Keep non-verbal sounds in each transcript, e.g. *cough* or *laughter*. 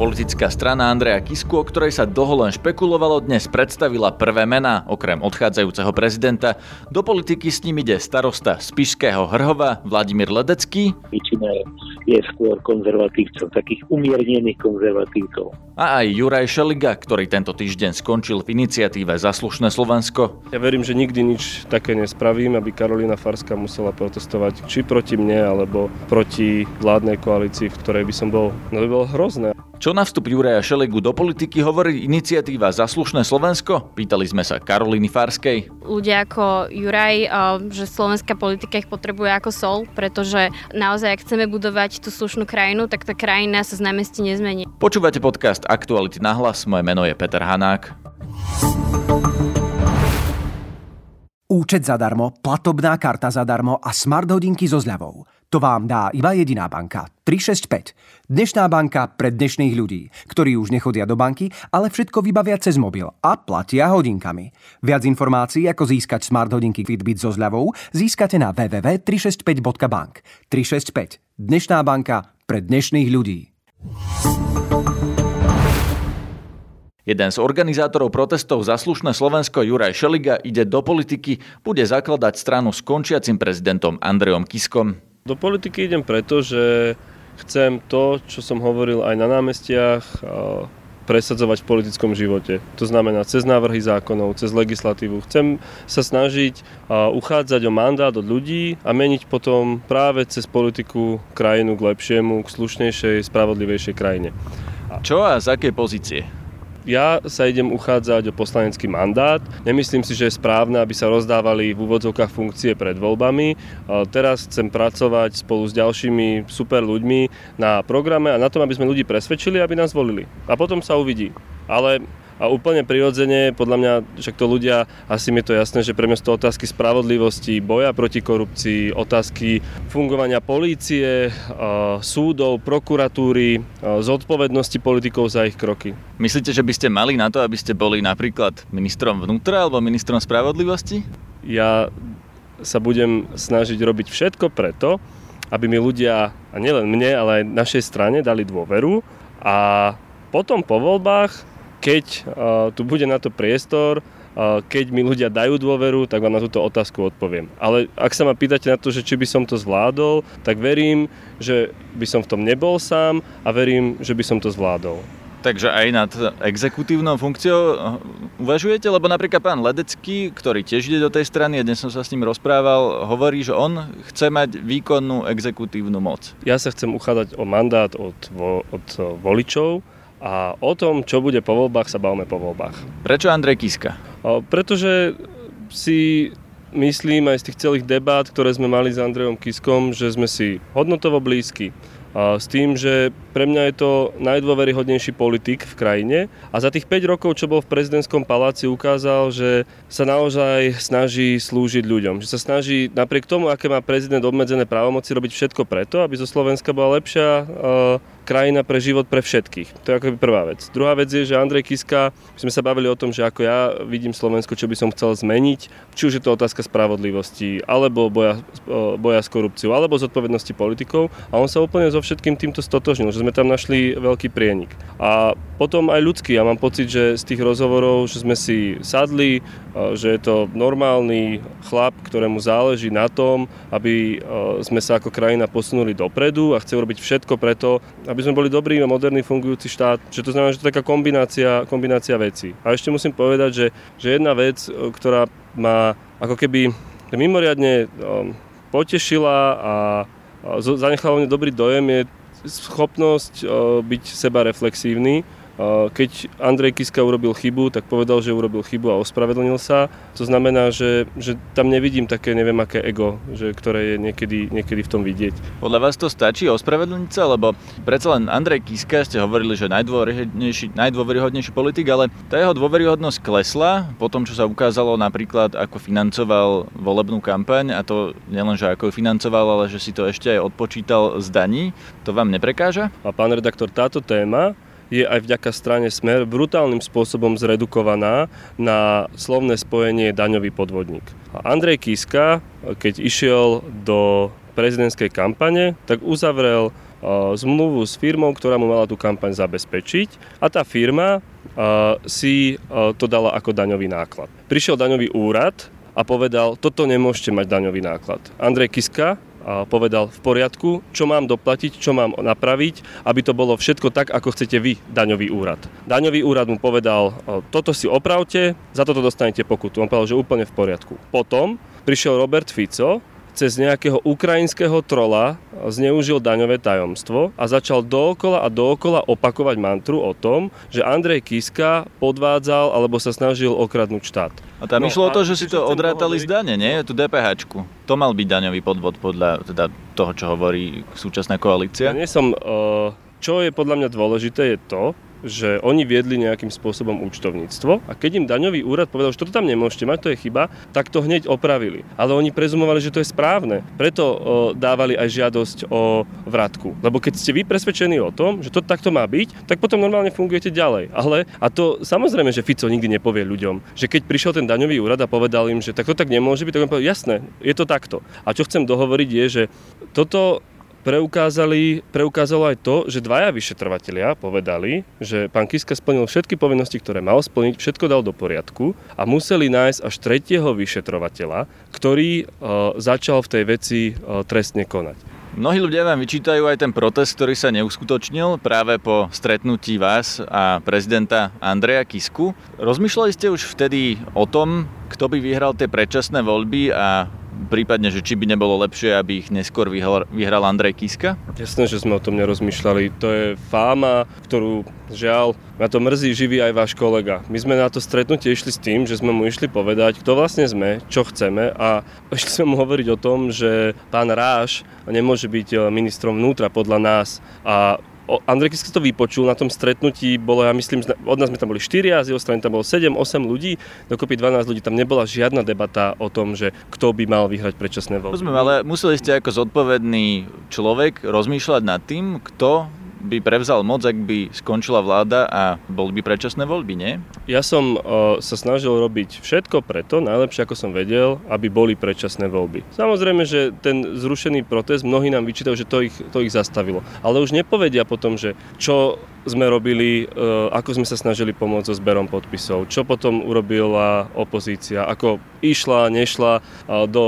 Politická strana Andreja Kisku, o ktorej sa dlho len špekulovalo, dnes predstavila prvé mená, okrem odchádzajúceho prezidenta. Do politiky s ním ide starosta Spišského Hrhova Vladimír Ledecký. Väčšina je skôr konzervatívcov, takých umiernených konzervatívcov. A aj Juraj Šeliga, ktorý tento týždeň skončil v iniciatíve Zaslušné Slovensko. Ja verím, že nikdy nič také nespravím, aby Karolina Farska musela protestovať či proti mne, alebo proti vládnej koalícii, v ktorej by som bol. No by bolo hrozné. Čo na vstup Juraja Šeligu do politiky hovorí iniciatíva Zaslušné Slovensko? Pýtali sme sa Karoliny Farskej. Ľudia ako Juraj, že slovenská politika ich potrebuje ako sol, pretože naozaj, ak chceme budovať tú slušnú krajinu, tak tá krajina sa z námestí nezmení. Počúvate podcast Aktuality na hlas, moje meno je Peter Hanák. Účet zadarmo, platobná karta zadarmo a smart hodinky so zľavou. To vám dá iba jediná banka. 365. Dnešná banka pre dnešných ľudí, ktorí už nechodia do banky, ale všetko vybavia cez mobil a platia hodinkami. Viac informácií, ako získať smart hodinky Fitbit so zľavou, získate na www.365.bank. 365. Dnešná banka pre dnešných ľudí. Jeden z organizátorov protestov za Slovensko Juraj Šeliga ide do politiky, bude zakladať stranu s končiacim prezidentom Andrejom Kiskom. Do politiky idem preto, že chcem to, čo som hovoril aj na námestiach, presadzovať v politickom živote. To znamená cez návrhy zákonov, cez legislatívu. Chcem sa snažiť uchádzať o mandát od ľudí a meniť potom práve cez politiku krajinu k lepšiemu, k slušnejšej, spravodlivejšej krajine. Čo a z akej pozície? Ja sa idem uchádzať o poslanecký mandát. Nemyslím si, že je správne, aby sa rozdávali v úvodzovkách funkcie pred voľbami. Teraz chcem pracovať spolu s ďalšími super ľuďmi na programe a na tom, aby sme ľudí presvedčili, aby nás volili. A potom sa uvidí. Ale a úplne prirodzene, podľa mňa, však to ľudia, asi mi to jasné, že pre mňa sú to otázky spravodlivosti, boja proti korupcii, otázky fungovania polície, súdov, prokuratúry, zodpovednosti politikov za ich kroky. Myslíte, že by ste mali na to, aby ste boli napríklad ministrom vnútra alebo ministrom spravodlivosti? Ja sa budem snažiť robiť všetko preto, aby mi ľudia, a nielen mne, ale aj našej strane dali dôveru a potom po voľbách keď uh, tu bude na to priestor, uh, keď mi ľudia dajú dôveru, tak vám na túto otázku odpoviem. Ale ak sa ma pýtate na to, že či by som to zvládol, tak verím, že by som v tom nebol sám a verím, že by som to zvládol. Takže aj nad exekutívnou funkciou uvažujete? Lebo napríklad pán Ledecký, ktorý tiež ide do tej strany, a dnes som sa s ním rozprával, hovorí, že on chce mať výkonnú exekutívnu moc. Ja sa chcem uchádzať o mandát od, od voličov, a o tom, čo bude po voľbách, sa bavíme po voľbách. Prečo Andrej Kiska? O, pretože si myslím aj z tých celých debát, ktoré sme mali s Andrejom Kiskom, že sme si hodnotovo blízki. A s tým, že pre mňa je to najdôveryhodnejší politik v krajine a za tých 5 rokov, čo bol v prezidentskom paláci, ukázal, že sa naozaj snaží slúžiť ľuďom. Že sa snaží napriek tomu, aké má prezident obmedzené právomoci, robiť všetko preto, aby zo Slovenska bola lepšia krajina pre život pre všetkých. To je akoby prvá vec. Druhá vec je, že Andrej Kiska, my sme sa bavili o tom, že ako ja vidím Slovensko, čo by som chcel zmeniť, či už je to otázka spravodlivosti, alebo boja, boja s korupciou, alebo zodpovednosti politikov. A on sa úplne so všetkým týmto stotožnil, že sme tam našli veľký prienik. A potom aj ľudský, ja mám pocit, že z tých rozhovorov, že sme si sadli, že je to normálny chlap, ktorému záleží na tom, aby sme sa ako krajina posunuli dopredu a chce urobiť všetko preto, aby aby sme boli dobrý a moderný fungujúci štát. Že to znamená, že to je taká kombinácia, kombinácia vecí. A ešte musím povedať, že, že jedna vec, e, ktorá ma ako keby mimoriadne um, potešila a zanechala mne dobrý dojem, je schopnosť byť seba reflexívny keď Andrej Kiska urobil chybu, tak povedal, že urobil chybu a ospravedlnil sa. To znamená, že, že tam nevidím také neviem aké ego, že, ktoré je niekedy, niekedy v tom vidieť. Podľa vás to stačí ospravedlniť sa? Lebo predsa len Andrej Kiska ste hovorili, že najdôveryhodnejší, najdôveryhodnejší politik, ale tá jeho dôveryhodnosť klesla po tom, čo sa ukázalo napríklad, ako financoval volebnú kampaň a to nielen, že ako ju financoval, ale že si to ešte aj odpočítal z daní. To vám neprekáža? A pán redaktor, táto téma je aj vďaka strane Smer brutálnym spôsobom zredukovaná na slovné spojenie daňový podvodník. A Andrej Kiska, keď išiel do prezidentskej kampane, tak uzavrel zmluvu s firmou, ktorá mu mala tú kampaň zabezpečiť a tá firma si to dala ako daňový náklad. Prišiel daňový úrad a povedal, toto nemôžete mať daňový náklad. Andrej Kiska povedal v poriadku, čo mám doplatiť, čo mám napraviť, aby to bolo všetko tak, ako chcete vy, daňový úrad. Daňový úrad mu povedal, toto si opravte, za toto dostanete pokutu. On povedal, že úplne v poriadku. Potom prišiel Robert Fico cez nejakého ukrajinského trola zneužil daňové tajomstvo a začal dookola a dookola opakovať mantru o tom, že Andrej Kiska podvádzal alebo sa snažil okradnúť štát. A tam no, išlo o to, že si to odrátali z dane, nie? Tu DPH. To mal byť daňový podvod podľa teda toho, čo hovorí súčasná koalícia. Ja nie som... Uh, čo je podľa mňa dôležité je to, že oni viedli nejakým spôsobom účtovníctvo a keď im daňový úrad povedal, že toto tam nemôžete mať, to je chyba, tak to hneď opravili. Ale oni prezumovali, že to je správne. Preto o, dávali aj žiadosť o vratku. Lebo keď ste vy presvedčení o tom, že to takto má byť, tak potom normálne fungujete ďalej. Ale, a to samozrejme, že Fico nikdy nepovie ľuďom, že keď prišiel ten daňový úrad a povedal im, že takto tak nemôže byť, tak on povedal, jasné, je to takto. A čo chcem dohovoriť je, že toto preukázali, preukázalo aj to, že dvaja vyšetrovatelia povedali, že pán Kiska splnil všetky povinnosti, ktoré mal splniť, všetko dal do poriadku a museli nájsť až tretieho vyšetrovateľa, ktorý e, začal v tej veci e, trestne konať. Mnohí ľudia vám vyčítajú aj ten protest, ktorý sa neuskutočnil práve po stretnutí vás a prezidenta Andreja Kisku. Rozmýšľali ste už vtedy o tom, kto by vyhral tie predčasné voľby a prípadne, že či by nebolo lepšie, aby ich neskôr vyhral, vyhral Andrej Kiska? Jasné, že sme o tom nerozmýšľali. To je fáma, ktorú žiaľ, na to mrzí živý aj váš kolega. My sme na to stretnutie išli s tým, že sme mu išli povedať, kto vlastne sme, čo chceme a *laughs* išli sme mu hovoriť o tom, že pán Ráš nemôže byť eh, ministrom vnútra podľa nás a Andrej Kiska to vypočul na tom stretnutí, bolo ja myslím, od nás sme tam boli 4 a z jeho strany tam bolo 7-8 ľudí, dokopy 12 ľudí, tam nebola žiadna debata o tom, že kto by mal vyhrať predčasné voľby. Rozumiem, ale museli ste ako zodpovedný človek rozmýšľať nad tým, kto by prevzal moc, ak by skončila vláda a boli by predčasné voľby, nie? Ja som o, sa snažil robiť všetko preto, najlepšie ako som vedel, aby boli predčasné voľby. Samozrejme, že ten zrušený protest, mnohí nám vyčítajú, že to ich, to ich zastavilo. Ale už nepovedia potom, že čo sme robili, ako sme sa snažili pomôcť so zberom podpisov, čo potom urobila opozícia, ako išla, nešla do,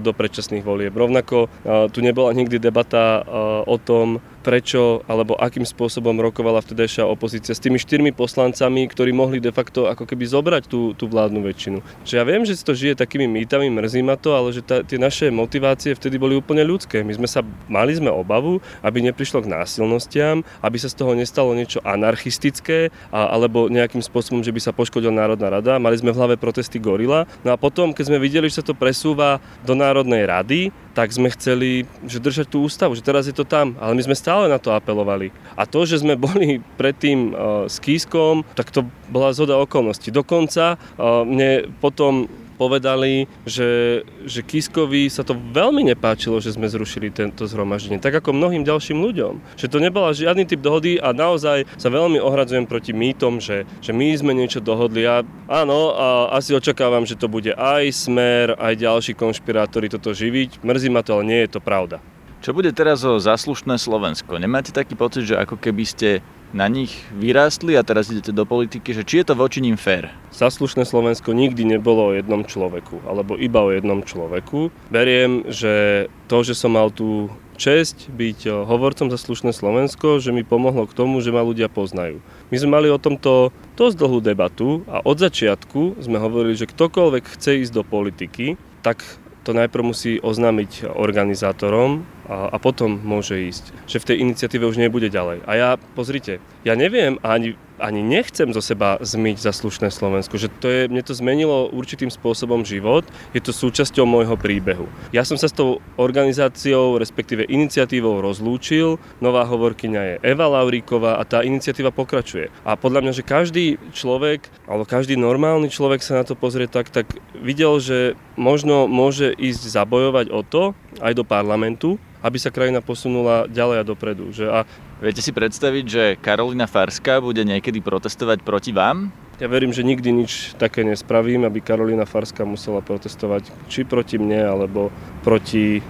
do predčasných volieb. Rovnako tu nebola nikdy debata o tom, prečo alebo akým spôsobom rokovala vtedajšia opozícia s tými štyrmi poslancami, ktorí mohli de facto ako keby zobrať tú, tú vládnu väčšinu. Čiže ja viem, že to žije takými mýtami, mrzí ma to, ale že tá, tie naše motivácie vtedy boli úplne ľudské. My sme sa, mali sme obavu, aby neprišlo k násilnostiam, aby sa z toho nestalo niečo anarchistické a, alebo nejakým spôsobom, že by sa poškodila Národná rada. Mali sme v hlave protesty Gorila. No a potom, keď sme videli, že sa to presúva do Národnej rady, tak sme chceli že držať tú ústavu, že teraz je to tam, ale my sme stále na to apelovali. A to, že sme boli *laughs* predtým uh, s Kískom, tak to bola zhoda okolností. Dokonca uh, mne potom povedali, že, že Kiskovi sa to veľmi nepáčilo, že sme zrušili tento zhromaždenie, tak ako mnohým ďalším ľuďom. Že to nebola žiadny typ dohody a naozaj sa veľmi ohradzujem proti mýtom, že, že my sme niečo dohodli. A áno, a asi očakávam, že to bude aj Smer, aj ďalší konšpirátori toto živiť. Mrzí ma to, ale nie je to pravda. Čo bude teraz o zaslušné Slovensko? Nemáte taký pocit, že ako keby ste na nich vyrástli a teraz idete do politiky, že či je to voči ním fér? Zaslušné Slovensko nikdy nebolo o jednom človeku, alebo iba o jednom človeku. Beriem, že to, že som mal tú česť byť eh, hovorcom za slušné Slovensko, že mi pomohlo k tomu, že ma ľudia poznajú. My sme mali o tomto dosť dlhú debatu a od začiatku sme hovorili, že ktokoľvek chce ísť do politiky, tak to najprv musí oznámiť organizátorom a, a potom môže ísť. Že v tej iniciatíve už nebude ďalej. A ja, pozrite, ja neviem ani, ani nechcem zo seba zmyť za slušné Slovensko. Že to je, mne to zmenilo určitým spôsobom život, je to súčasťou môjho príbehu. Ja som sa s tou organizáciou, respektíve iniciatívou rozlúčil, nová hovorkyňa je Eva Lauríková a tá iniciatíva pokračuje. A podľa mňa, že každý človek, alebo každý normálny človek sa na to pozrie tak, tak videl, že možno môže ísť zabojovať o to aj do parlamentu, aby sa krajina posunula ďalej a dopredu. Že a Viete si predstaviť, že Karolina Farská bude niekedy protestovať proti vám? Ja verím, že nikdy nič také nespravím, aby Karolina Farská musela protestovať či proti mne, alebo proti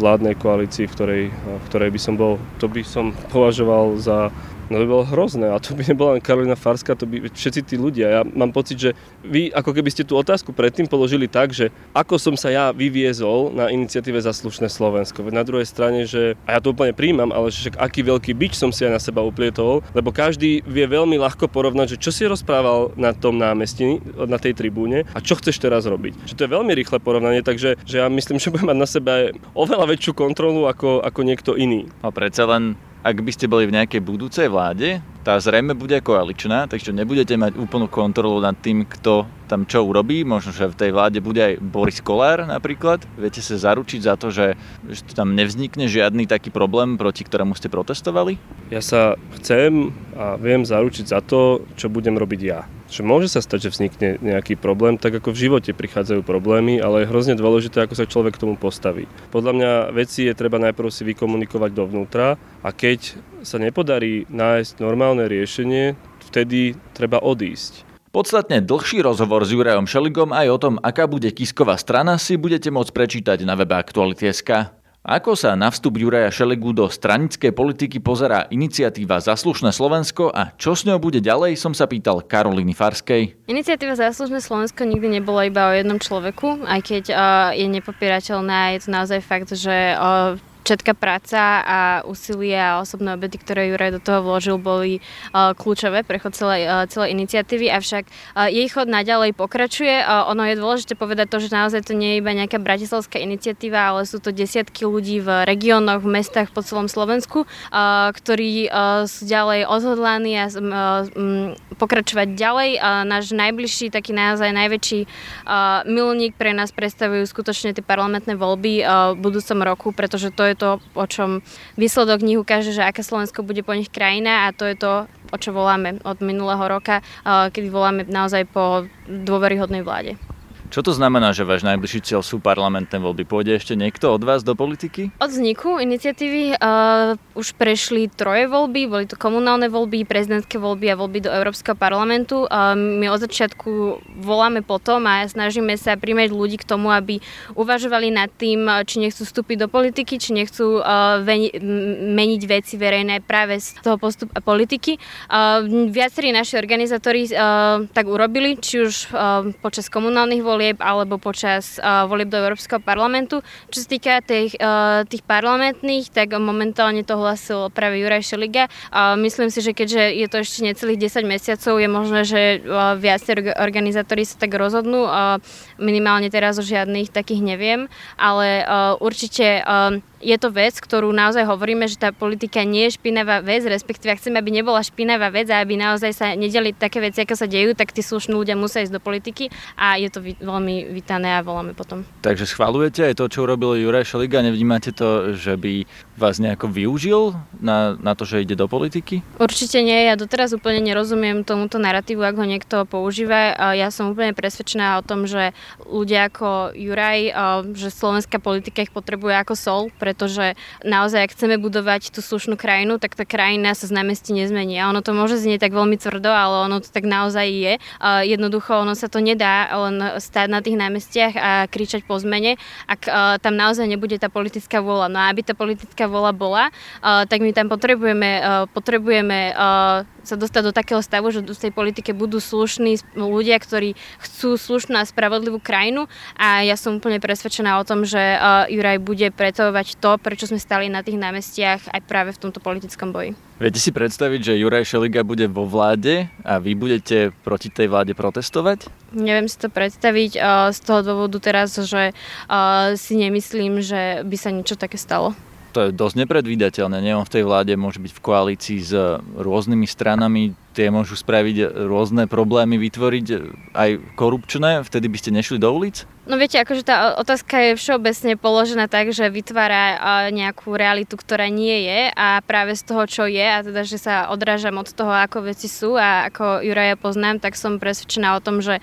vládnej koalícii, v ktorej, v ktorej by som bol. To by som považoval za No by bolo hrozné a to by nebola len Karolina Farská, to by všetci tí ľudia. Ja mám pocit, že vy ako keby ste tú otázku predtým položili tak, že ako som sa ja vyviezol na iniciatíve za slušné Slovensko. Na druhej strane, že, a ja to úplne príjmam, ale že však aký veľký bič som si aj na seba uplietol, lebo každý vie veľmi ľahko porovnať, že čo si rozprával na tom námestí, na tej tribúne a čo chceš teraz robiť. Že to je veľmi rýchle porovnanie, takže že ja myslím, že budem mať na sebe oveľa väčšiu kontrolu ako, ako niekto iný. A predsa len ak by ste boli v nejakej budúcej vláde, tá zrejme bude koaličná, takže nebudete mať úplnú kontrolu nad tým, kto tam čo urobí. Možno, že v tej vláde bude aj Boris Kolár napríklad. Viete sa zaručiť za to, že, že tam nevznikne žiadny taký problém, proti ktorému ste protestovali? Ja sa chcem a viem zaručiť za to, čo budem robiť ja. Že môže sa stať, že vznikne nejaký problém, tak ako v živote prichádzajú problémy, ale je hrozne dôležité, ako sa človek k tomu postaví. Podľa mňa veci je treba najprv si vykomunikovať dovnútra a keď sa nepodarí nájsť normálne riešenie, vtedy treba odísť. Podstatne dlhší rozhovor s Jurajom Šeligom aj o tom, aká bude Kisková strana, si budete môcť prečítať na webe Aktuality.sk. Ako sa na vstup Juraja Šelegu do stranickej politiky pozerá iniciatíva Zaslušné Slovensko a čo s ňou bude ďalej, som sa pýtal Karoliny Farskej. Iniciatíva Zaslušné Slovensko nikdy nebola iba o jednom človeku, aj keď uh, je nepopierateľná, je to naozaj fakt, že uh, všetká práca a úsilie a osobné obety, ktoré Juraj do toho vložil, boli uh, kľúčové pre chod celej, uh, celej iniciatívy, avšak uh, jej chod naďalej pokračuje. Ono je dôležité povedať to, že naozaj to nie je iba nejaká bratislavská iniciatíva, ale sú to desiatky ľudí v regiónoch, v mestách po celom Slovensku, ktorí sú ďalej odhodlaní a pokračovať ďalej. Náš najbližší, taký naozaj najväčší milník pre nás predstavujú skutočne tie parlamentné voľby v budúcom roku, pretože to je to, o čom výsledok nich ukáže, že aké Slovensko bude po nich krajina a to je to, o čo voláme od minulého roka, kedy voláme naozaj po dôveryhodnej vláde. Čo to znamená, že váš najbližší cieľ sú parlamentné voľby? Pôjde ešte niekto od vás do politiky? Od vzniku iniciatívy uh, už prešli troje voľby, boli to komunálne voľby, prezidentské voľby a voľby do Európskeho parlamentu. Uh, my od začiatku voláme potom a snažíme sa príjmať ľudí k tomu, aby uvažovali nad tým, či nechcú vstúpiť do politiky, či nechcú uh, veni- meniť veci verejné práve z toho postupu politiky. Uh, viacerí naši organizátori uh, tak urobili, či už uh, počas komunálnych voľb, volieb alebo počas uh, volieb do Európskeho parlamentu. Čo sa týka tých, uh, tých parlamentných, tak momentálne to hlasil práve Juraj Šeliga. Uh, myslím si, že keďže je to ešte necelých 10 mesiacov, je možné, že uh, viacerí organizátori sa tak rozhodnú. Uh, minimálne teraz o žiadnych takých neviem, ale uh, určite uh, je to vec, ktorú naozaj hovoríme, že tá politika nie je špinavá vec, respektíve chceme, aby nebola špinavá vec a aby naozaj sa nedeli také veci, ako sa dejú, tak tí slušní ľudia musia ísť do politiky a je to veľmi vítané a voláme potom. Takže schvalujete aj to, čo urobil Juraj Šeliga, nevnímate to, že by vás nejako využil na, na to, že ide do politiky? Určite nie, ja doteraz úplne nerozumiem tomuto narratívu, ak ho niekto používa. Ja som úplne presvedčená o tom, že ľudia ako Juraj, že slovenská politika ich potrebuje ako sol, pretože naozaj, ak chceme budovať tú slušnú krajinu, tak tá krajina sa z námestí nezmení. A ono to môže znieť tak veľmi tvrdo, ale ono to tak naozaj je. Jednoducho, ono sa to nedá len stáť na tých námestiach a kričať po zmene, ak tam naozaj nebude tá politická vôľa. No a aby tá politická vôľa bola, tak my tam potrebujeme, potrebujeme sa dostať do takého stavu, že v tej politike budú slušní ľudia, ktorí chcú slušnú a spravodlivú krajinu a ja som úplne presvedčená o tom, že Juraj bude pretovať to, prečo sme stali na tých námestiach aj práve v tomto politickom boji. Viete si predstaviť, že Juraj Šeliga bude vo vláde a vy budete proti tej vláde protestovať? Neviem si to predstaviť z toho dôvodu teraz, že si nemyslím, že by sa niečo také stalo to je dosť nepredvídateľné. Nie? On v tej vláde môže byť v koalícii s rôznymi stranami, tie môžu spraviť rôzne problémy, vytvoriť aj korupčné, vtedy by ste nešli do ulic? No viete, akože tá otázka je všeobecne položená tak, že vytvára nejakú realitu, ktorá nie je a práve z toho, čo je, a teda, že sa odrážam od toho, ako veci sú a ako Juraja poznám, tak som presvedčená o tom, že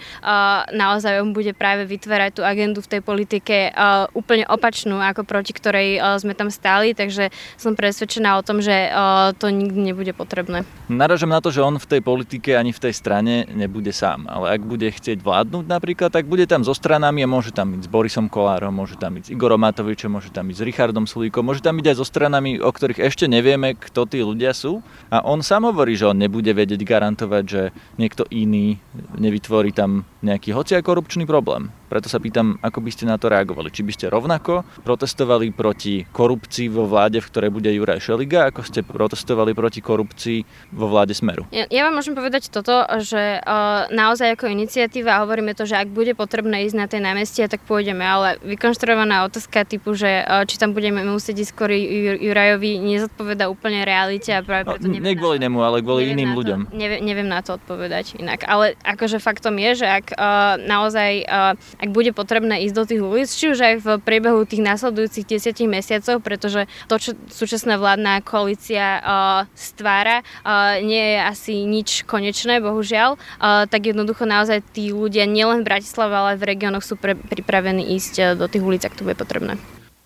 naozaj on bude práve vytvárať tú agendu v tej politike úplne opačnú, ako proti ktorej sme tam stáli, takže som presvedčená o tom, že to nikdy nebude potrebné. Naražam na to, že on v tej politike ani v tej strane nebude sám. Ale ak bude chcieť vládnuť napríklad, tak bude tam so stranami a môže tam ísť s Borisom Kolárom, môže tam ísť s Igorom Matovičom, môže tam ísť s Richardom Sulíkom, môže tam ísť aj so stranami, o ktorých ešte nevieme, kto tí ľudia sú. A on sám hovorí, že on nebude vedieť garantovať, že niekto iný nevytvorí tam nejaký hocia korupčný problém. Preto sa pýtam, ako by ste na to reagovali. Či by ste rovnako protestovali proti korupcii vo vláde, v ktorej bude Juraj Šeliga, ako ste protestovali proti korupcii vo vláde Smeru? Ja, ja vám môžem povedať toto, že uh, naozaj ako iniciatíva hovoríme to, že ak bude potrebné ísť na tej námestie, tak pôjdeme, ale vykonštruovaná otázka typu, že uh, či tam budeme musieť ísť skôr Jurajovi, nezodpoveda úplne realite a práve preto no. Nie kvôli nemu, ale kvôli iným to, ľuďom. Neviem, neviem na to odpovedať inak. Ale akože faktom je, že ak uh, naozaj uh, ak bude potrebné ísť do tých ulic, či už aj v priebehu tých následujúcich 10 mesiacov, pretože to, čo súčasná vládna koalícia uh, stvára, uh, nie je asi nič konečné, bohužiaľ, uh, tak jednoducho naozaj tí ľudia nielen v Bratislave, ale aj v regiónoch sú pre, pripravení ísť do tých ulic, ak to bude potrebné.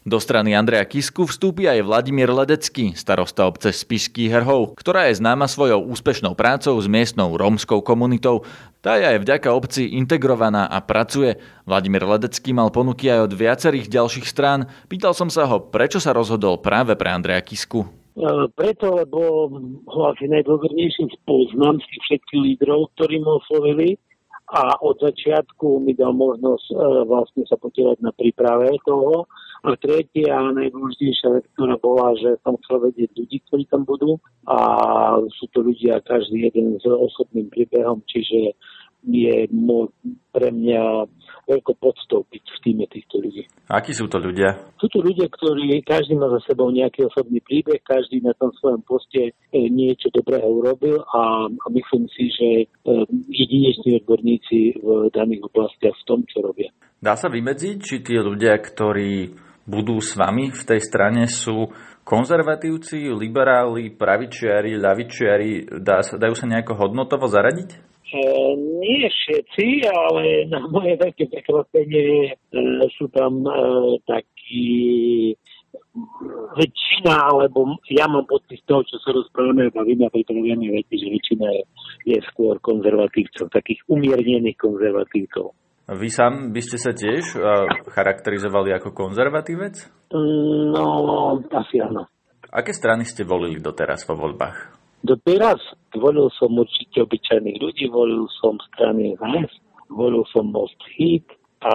Do strany Andreja Kisku vstúpi aj Vladimír Ledecký, starosta obce Spišský Herhov, ktorá je známa svojou úspešnou prácou s miestnou rómskou komunitou. Tá je aj vďaka obci integrovaná a pracuje. Vladimír Ledecký mal ponuky aj od viacerých ďalších strán. Pýtal som sa ho, prečo sa rozhodol práve pre Andreja Kisku. E, preto, lebo ho asi najdôvernejším spoznám z tých všetkých lídrov, ktorí mu oslovili a od začiatku mi dal možnosť e, vlastne sa podielať na príprave toho a tretia a najdôležitejšia vec, ktorá bola, že som chcel vedieť ľudí, ktorí tam budú a sú to ľudia každý jeden s osobným príbehom, čiže je pre mňa veľko podstúpiť v týme týchto ľudí. Akí sú to ľudia? Sú to ľudia, ktorí každý má za sebou nejaký osobný príbeh, každý na tom svojom poste e, niečo dobrého urobil a, a myslím si, že e, jedineční odborníci v daných oblastiach v tom, čo robia. Dá sa vymedziť, či tí ľudia, ktorí budú s vami v tej strane sú konzervatívci, liberáli, pravičiari, ľavičiari, dá sa, dajú sa nejako hodnotovo zaradiť? E, nie všetci, ale na moje veľké prekvapenie e, sú tam e, takí väčšina, alebo ja mám pocit z toho, čo sa rozprávame a bavíme a pritom vieme veci, že väčšina je, je skôr konzervatívcov, takých umiernených konzervatívcov. Vy sám by ste sa tiež charakterizovali ako konzervatívec? No, asi áno. Aké strany ste volili doteraz vo voľbách? Doteraz volil som určite obyčajných ľudí, volil som strany HAS, volil som Most Hit a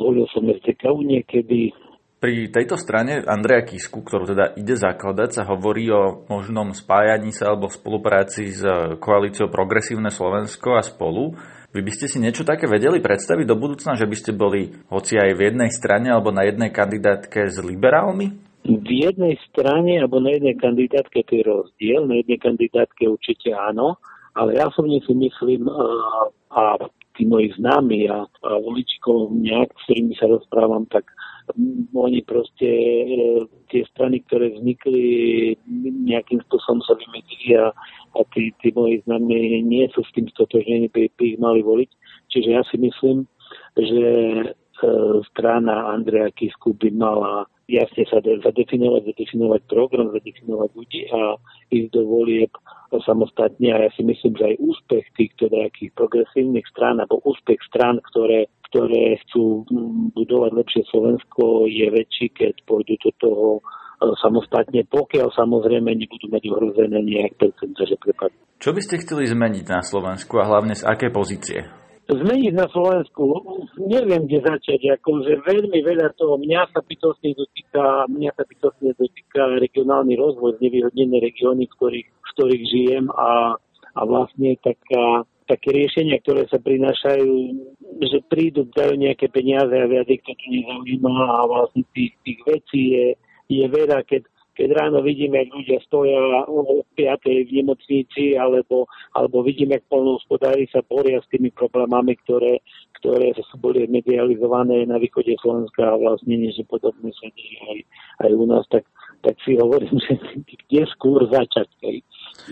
volil som SDKU niekedy. Pri tejto strane Andreja Kisku, ktorú teda ide zakladať, sa hovorí o možnom spájaní sa alebo spolupráci s koalíciou Progresívne Slovensko a spolu. Vy by ste si niečo také vedeli predstaviť do budúcna, že by ste boli hoci aj v jednej strane alebo na jednej kandidátke s liberálmi? V jednej strane alebo na jednej kandidátke to je rozdiel, na jednej kandidátke určite áno, ale ja som si myslím a, a tí moji známi a, a voličikov s ktorými sa rozprávam, tak oni proste e, tie strany, ktoré vznikli, nejakým spôsobom sa vymedzili a, a tí, tí moji známi nie sú s tým stotožnení, by, by ich mali voliť. Čiže ja si myslím, že e, strana Andreja Kisku by mala jasne sa zadefinovať, zadefinovať program, zadefinovať ľudí a ísť do volieb samostatne a ja si myslím, že aj úspech týchto nejakých progresívnych strán alebo úspech strán, ktoré ktoré chcú mm, budovať lepšie Slovensko, je väčší, keď pôjdu do toho e, samostatne, pokiaľ samozrejme nebudú mať ohrozené nejak percent, že. Čo by ste chceli zmeniť na Slovensku a hlavne z aké pozície? Zmeniť na Slovensku, neviem, kde začať, akože veľmi veľa toho, mňa sa bytostne dotýka, mňa sa bytostne dotýka regionálny rozvoj, znevýhodnené regióny, v ktorých, v ktorých žijem a, a vlastne taká také riešenia, ktoré sa prinášajú, že prídu, dajú nejaké peniaze a viac ich to tu nezaujíma a vlastne tých, tých vecí je, je veľa, keď, keď ráno vidíme, ak ľudia stoja o 5. v nemocnici, alebo, alebo vidíme, ak polnohospodári sa boria s tými problémami, ktoré, ktoré boli medializované na východe Slovenska a vlastne nie, že podobne sa deje aj, aj u nás, tak, tak si hovorím, *laughs* že kde skôr začať. Hej.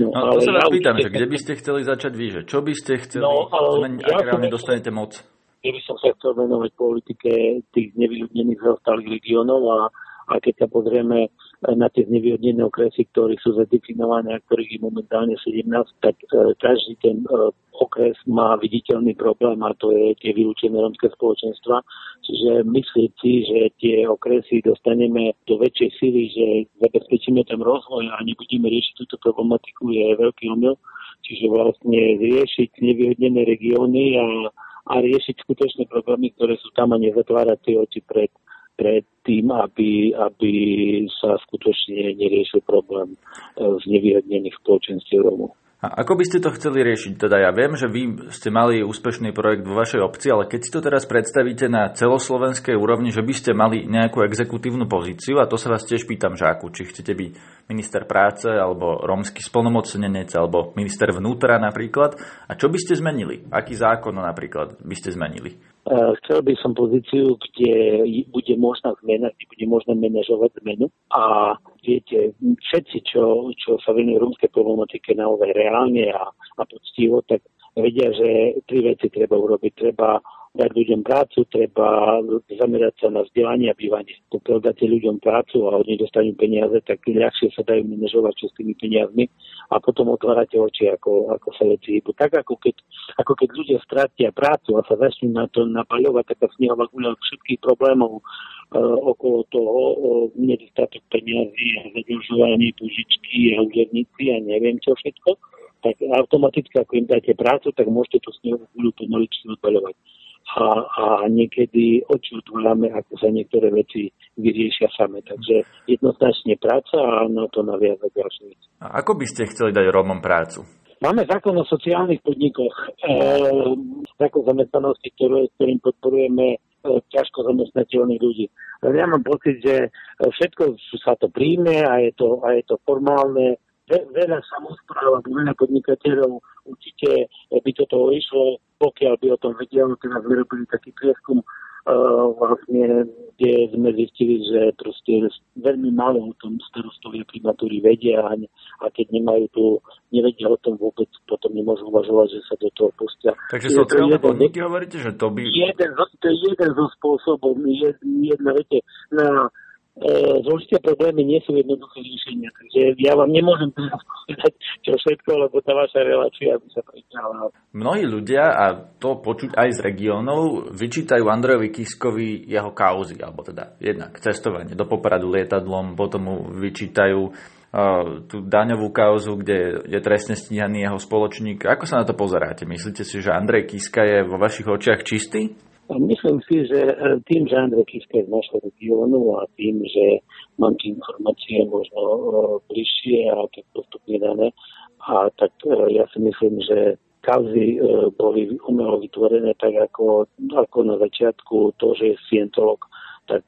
No, no ale to sa vás ja pýtam, že kde by ste chceli začať vy, že čo by ste chceli no, zmeniť, ja ak reálne dostanete moc? Keby som sa chcel venovať politike tých nevyľudnených zaostalých regionov a, a keď sa pozrieme na tie znevýhodnené okresy, ktorí sú zadefinované a ktorých je momentálne 17, tak každý ten okres má viditeľný problém a to je tie vylúčené romské spoločenstva. Čiže myslieť si, že tie okresy dostaneme do väčšej sily, že zabezpečíme tam rozvoj a nebudeme riešiť túto problematiku je veľký omyl. Čiže vlastne riešiť nevyhodnené regióny a, a riešiť skutočné problémy, ktoré sú tam a nezatvárať tie oči pred, pred tým, aby, aby sa skutočne neriešil problém z nevyhodnených spoločenstiev Romov. A ako by ste to chceli riešiť? Teda ja viem, že vy ste mali úspešný projekt vo vašej obci, ale keď si to teraz predstavíte na celoslovenskej úrovni, že by ste mali nejakú exekutívnu pozíciu, a to sa vás tiež pýtam, že akú, či chcete byť minister práce, alebo rómsky splnomocnenec, alebo minister vnútra napríklad, a čo by ste zmenili? Aký zákon napríklad by ste zmenili? Chcel by som pozíciu, kde bude možná zmena, kde bude možné manažovať zmenu. A viete, všetci, čo, čo sa venujú rómskej problematike naozaj reálne a, a poctivo, tak vedia, že tri veci treba urobiť. Treba dať ľuďom prácu, treba zamerať sa na vzdelanie a bývanie. Pokiaľ dáte ľuďom prácu a od nich dostanú peniaze, tak ľahšie sa dajú manažovať s tými peniazmi a potom otvárate oči, ako, ako sa veci hýbu. Tak ako keď, ako keď ľudia stratia prácu a sa začnú na to napaľovať taká snehová guľa všetkých problémov uh, okolo toho, uh, nedostatok peniazy zadlžovanie, požičky a úžerníci a neviem čo všetko, tak automaticky, ako im dáte prácu, tak môžete tú snehovú guľu pomaličky odpaľovať a, a niekedy oči otvárame, ako sa niektoré veci vyriešia same. Takže jednoznačne práca a na to naviazať ďalšie veci. A ako by ste chceli dať Rómom prácu? Máme zákon o sociálnych podnikoch, e, zákon zamestnanosti, ktorý, ktorým podporujeme e, ťažko zamestnateľných ľudí. Ja mám pocit, že všetko sa to príjme a je to, a je to formálne. Veľa samozpráv veľa podnikateľov určite by toto išlo pokiaľ by o tom vedel, teraz vyrobili taký prieskum, uh, vlastne, kde sme zistili, že proste veľmi málo o tom starostovia primatúry vedia a, ne, a keď nemajú tu, nevedia o tom vôbec, potom nemôžu uvažovať, že sa do toho pustia. Takže sociálne podniky hovoríte, že to by... Jeden, to je jeden zo spôsobov, jedna, viete, na zložité problémy nie sú jednoduché riešenia. Takže ja vám nemôžem teraz povedať čo všetko, lebo tá vaša relácia by sa prečala. Mnohí ľudia, a to počuť aj z regiónov, vyčítajú Andrejovi Kiskovi jeho kauzy, alebo teda jednak cestovanie do Popradu lietadlom, potom mu vyčítajú uh, tú daňovú kauzu, kde je trestne stíhaný jeho spoločník. Ako sa na to pozeráte? Myslíte si, že Andrej Kiska je vo vašich očiach čistý? Myslím si, že e, tým, že Andrej Kiska je z našho regiónu a tým, že mám tie informácie možno e, bližšie a tak postupne dané, a tak e, ja si myslím, že kauzy boli umelo vytvorené tak ako, ako na začiatku to, že je scientolog, tak,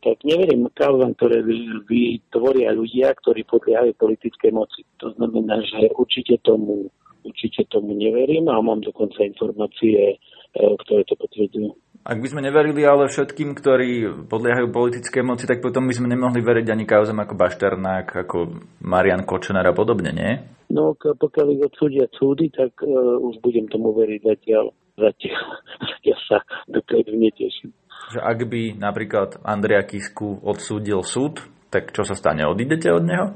tak neverím kauzám, ktoré vytvoria ľudia, ktorí podliehajú politickej moci. To znamená, že určite tomu, určite tomu neverím a mám dokonca informácie, ktoré to potvrdzujú. Ak by sme neverili ale všetkým, ktorí podliehajú politické moci, tak potom by sme nemohli veriť ani kauzam ako Bašternák, ako Marian Kočner a podobne, nie? No, pokiaľ ich odsúdia súdy, tak uh, už budem tomu veriť zatiaľ. Zatiaľ *laughs* ja sa dopredu neteším. Že ak by napríklad Andrea Kisku odsúdil súd, tak čo sa stane? Odídete od neho?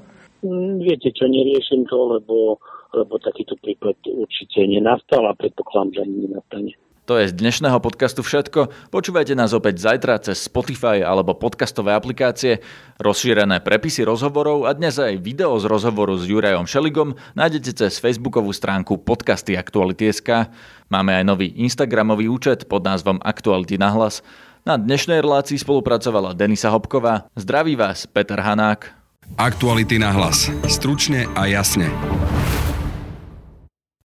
Mm, viete čo, neriešim to, lebo, lebo takýto prípad určite nenastal a predpokladám, že ani nenastane. To je z dnešného podcastu všetko. Počúvajte nás opäť zajtra cez Spotify alebo podcastové aplikácie. Rozšírené prepisy rozhovorov a dnes aj video z rozhovoru s Jurajom Šeligom nájdete cez facebookovú stránku podcasty Aktuality.sk. Máme aj nový Instagramový účet pod názvom Aktuality na hlas. Na dnešnej relácii spolupracovala Denisa Hopková. Zdraví vás Peter Hanák. Aktuality na hlas. Stručne a jasne.